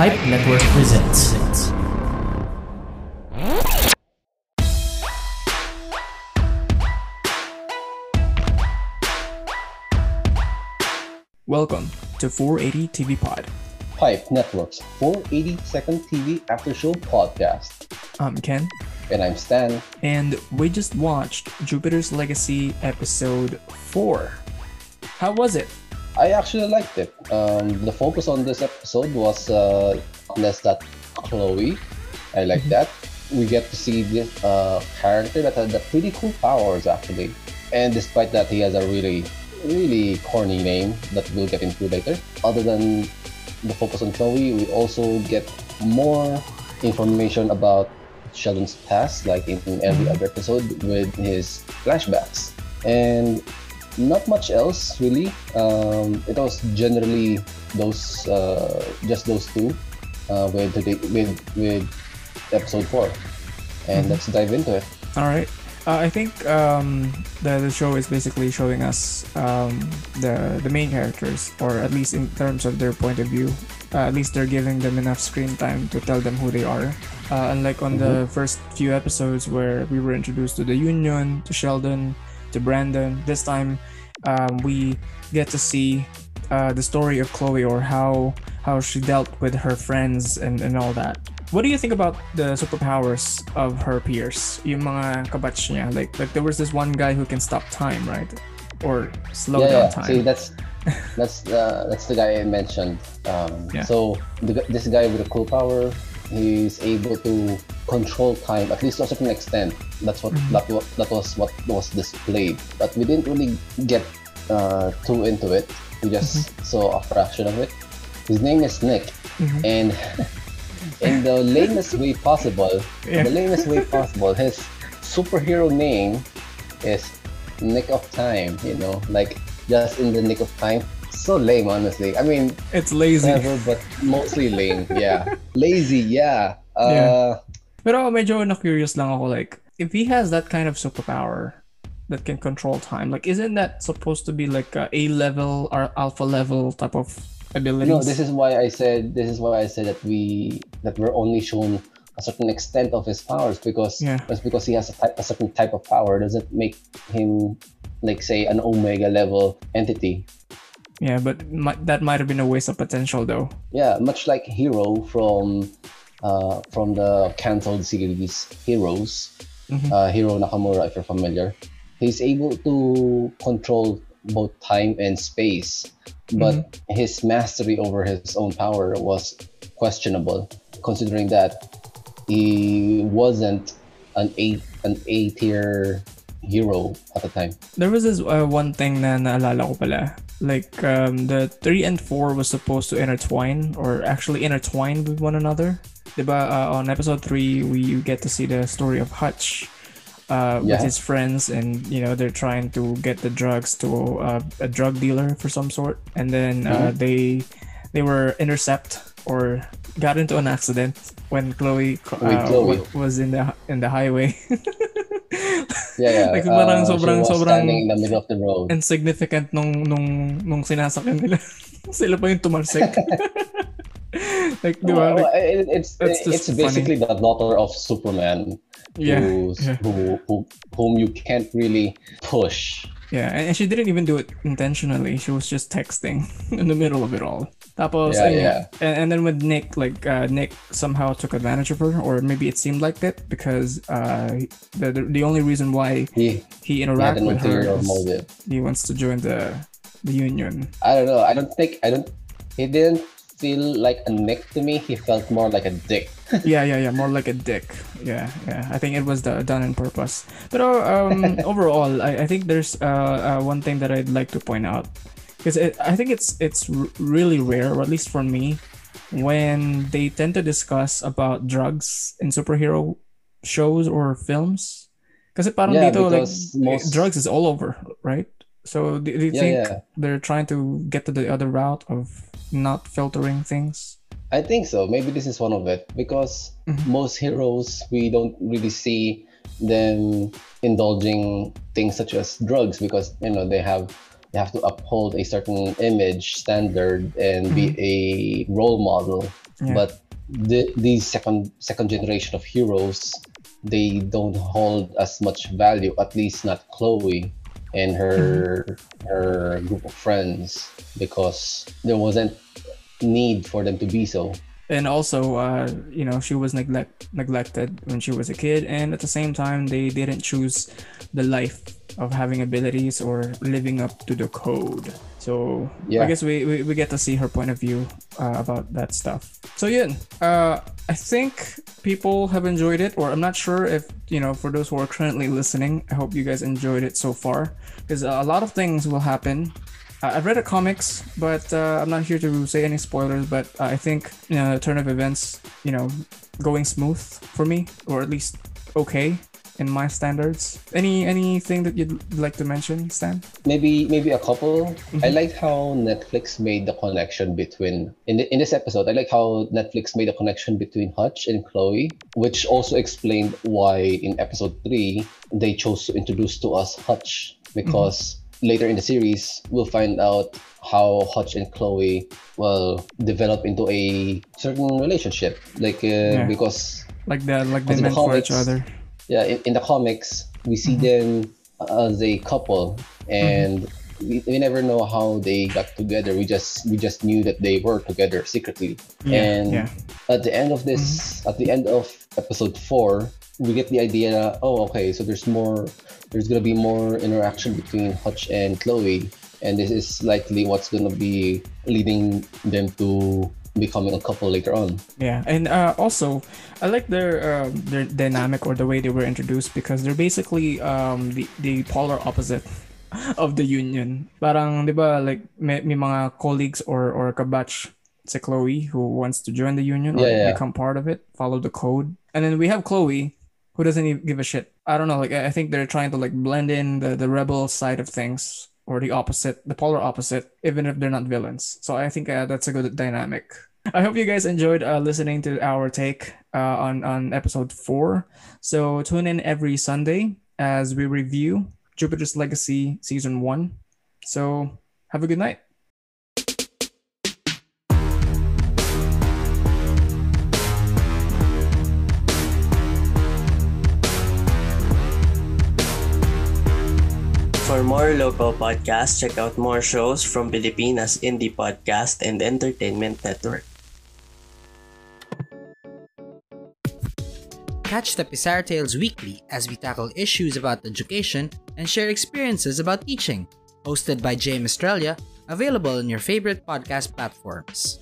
Hype Network presents. Welcome to 480 TV Pod. Hype Network's 480 Second TV After Show podcast. I'm Ken, And I'm Stan. and we just watched Jupiter's Legacy episode 4. How was it? I actually liked it. Um, the focus on this episode was uh, less that Chloe. I like that. We get to see this uh, character that had the pretty cool powers actually. And despite that, he has a really, really corny name that we'll get into later. Other than the focus on Chloe, we also get more information about Sheldon's past, like in, in every other episode with his flashbacks. And not much else really. Um, it was generally those, uh, just those two, uh, with today, with with episode four, and let's dive into it. All right. Uh, I think um, the, the show is basically showing us um, the the main characters, or at least in terms of their point of view. Uh, at least they're giving them enough screen time to tell them who they are. Uh, unlike on the first few episodes where we were introduced to the Union, to Sheldon, to Brandon, this time um, we get to see uh, the story of Chloe or how how she dealt with her friends and, and all that. What do you think about the superpowers of her peers? Yung mga kabatch niya. Like, like there was this one guy who can stop time, right? Or slow yeah, down yeah. time. See, that's that's uh, that's the guy I mentioned. Um, Yeah. So the, this guy with a cool power, he's able to control time at least to a certain extent. That's what Mhm. that, that was what was displayed. But we didn't really get uh, too into it. We just saw a fraction of it. His name is Nick, Mhm. and in the lamest way possible, Yeah. the lamest way possible, his superhero name is Nick of Time. You know, like just in the nick of time. So lame, honestly. I mean, It's lazy. clever, but mostly lame. Yeah, lazy. Yeah. Uh, Yeah. Pero medyo na-curious lang ako, like, if he has that kind of superpower that can control time, like, isn't that supposed to be like a A-level or alpha level type of abilities? No, this is why I said this is why I said that we that we're only shown a certain extent of his powers because Yeah. that's because he has a, type, a certain type of power doesn't make him like say an omega level entity. Yeah, but that might have been a waste of potential, though. Yeah, much like Hiro from uh, from the cancelled series Heroes, Mhm. uh, Hiro Nakamura, if you're familiar, he's able to control both time and space, but his mastery over his own power was questionable, considering that he wasn't an A an A tier hero at the time. There was this uh, one thing na naalala ko pala. Like, um, the 3 and 4 was supposed to intertwine, or actually intertwine with one another. Diba, uh, on episode 3, we get to see the story of Hutch uh, with his friends, and, you know, they're trying to get the drugs to uh, a drug dealer for some sort. And then uh, Mhm. they they were intercept or got into an accident when Chloe, uh, Chloe. was in the in the highway. Yeah, yeah. Like, parang uh, sobrang- sobrang- in the middle of the road. insignificant nung nung nung sinasakyan nila. Sila pa yung tumalsik. like, di ba? Like, it- it's just it's basically the daughter of Superman, yeah, who's, yeah. Who, who whom you can't really push. Yeah. And, she didn't even do it intentionally. She was just texting in the middle of it all. Tapos, Yeah, yeah. And, and then with Nick, like, uh, Nick somehow took advantage of her, or maybe it seemed like that because uh, the, the, the only reason why He, he he interacted with her is motive. he wants to join the the union. I don't know. I don't think I don't. He didn't feel like a Nick to me. He felt more like a dick. yeah, yeah, yeah, more like a dick. Yeah, yeah. I think it was the, done on purpose. But uh, um, overall, I, I think there's uh, uh, one thing that I'd like to point out because I think it's it's r- really rare, or at least for me, when they tend to discuss about drugs in superhero shows or films. Kasi parang Yeah, dito, like, because most- drugs is all over, right? So do, do you Yeah, think yeah. they're trying to get to the other route of not filtering things? I think so. Maybe this is one of it because Mhm. most heroes we don't really see them indulging things such as drugs because you know they have they have to uphold a certain image standard and be a role model Yeah. but the, these second second generation of heroes they don't hold as much value at least not chloe and her her group of friends because there wasn't need for them to be so. And also uh, you know she was neglect neglected when she was a kid. And at the same time they didn't choose the life of having abilities or living up to the code. So Yeah. i guess we, we, we get to see her point of view uh, about that stuff. So yeah uh, i think people have enjoyed it or i'm not sure if you know for those who are currently listening i hope you guys enjoyed it so far. Because a lot of things will happen uh, I've read the comics, but uh, I'm not here to say any spoilers. But I think you know, the turn of events, you know, going smooth for me, or at least okay in my standards. Any anything that you'd like to mention, Stan? maybe maybe a couple Mm-hmm. i like how netflix made the connection between in, the, in this episode i like how netflix made the connection between hutch and chloe which also explained why in episode 3 they chose to introduce to us hutch because later in the series we'll find out how hutch and chloe will develop into a certain relationship like uh, because Like that, like they in the meant for each comics- other. yeah in, in the comics we see Mm-hmm. them as a couple and we, we never know how they got together we just we just knew that they were together secretly Yeah, and yeah. at the end of this at the end of episode four we get the idea that, oh okay so there's more there's gonna be more interaction between hutch and chloe and this is likely what's gonna be leading them to becoming a couple later on Yeah, and uh, also I like their um, their dynamic or the way they were introduced because they're basically um, the the polar opposite of the union. Parang 'di ba like may, may mga colleagues or or kabatch si Chloe who wants to join the union or Yeah, yeah. become part of it, follow the code, and then we have Chloe who doesn't even give a shit. I don't know, like I think they're trying to like blend in the the rebel side of things or the opposite, the polar opposite, even if they're not villains. So I think uh, that's a good dynamic. I hope you guys enjoyed uh, listening to our take uh, on on episode four. So tune in every Sunday as we review Jupiter's Legacy season one. So have a good night. More local podcasts, check out more shows from Filipinas Indie Podcast and Entertainment Network. Catch the Pizarra Tales weekly as we tackle issues about education and share experiences about teaching. Hosted by James Australia, available on your favorite podcast platforms.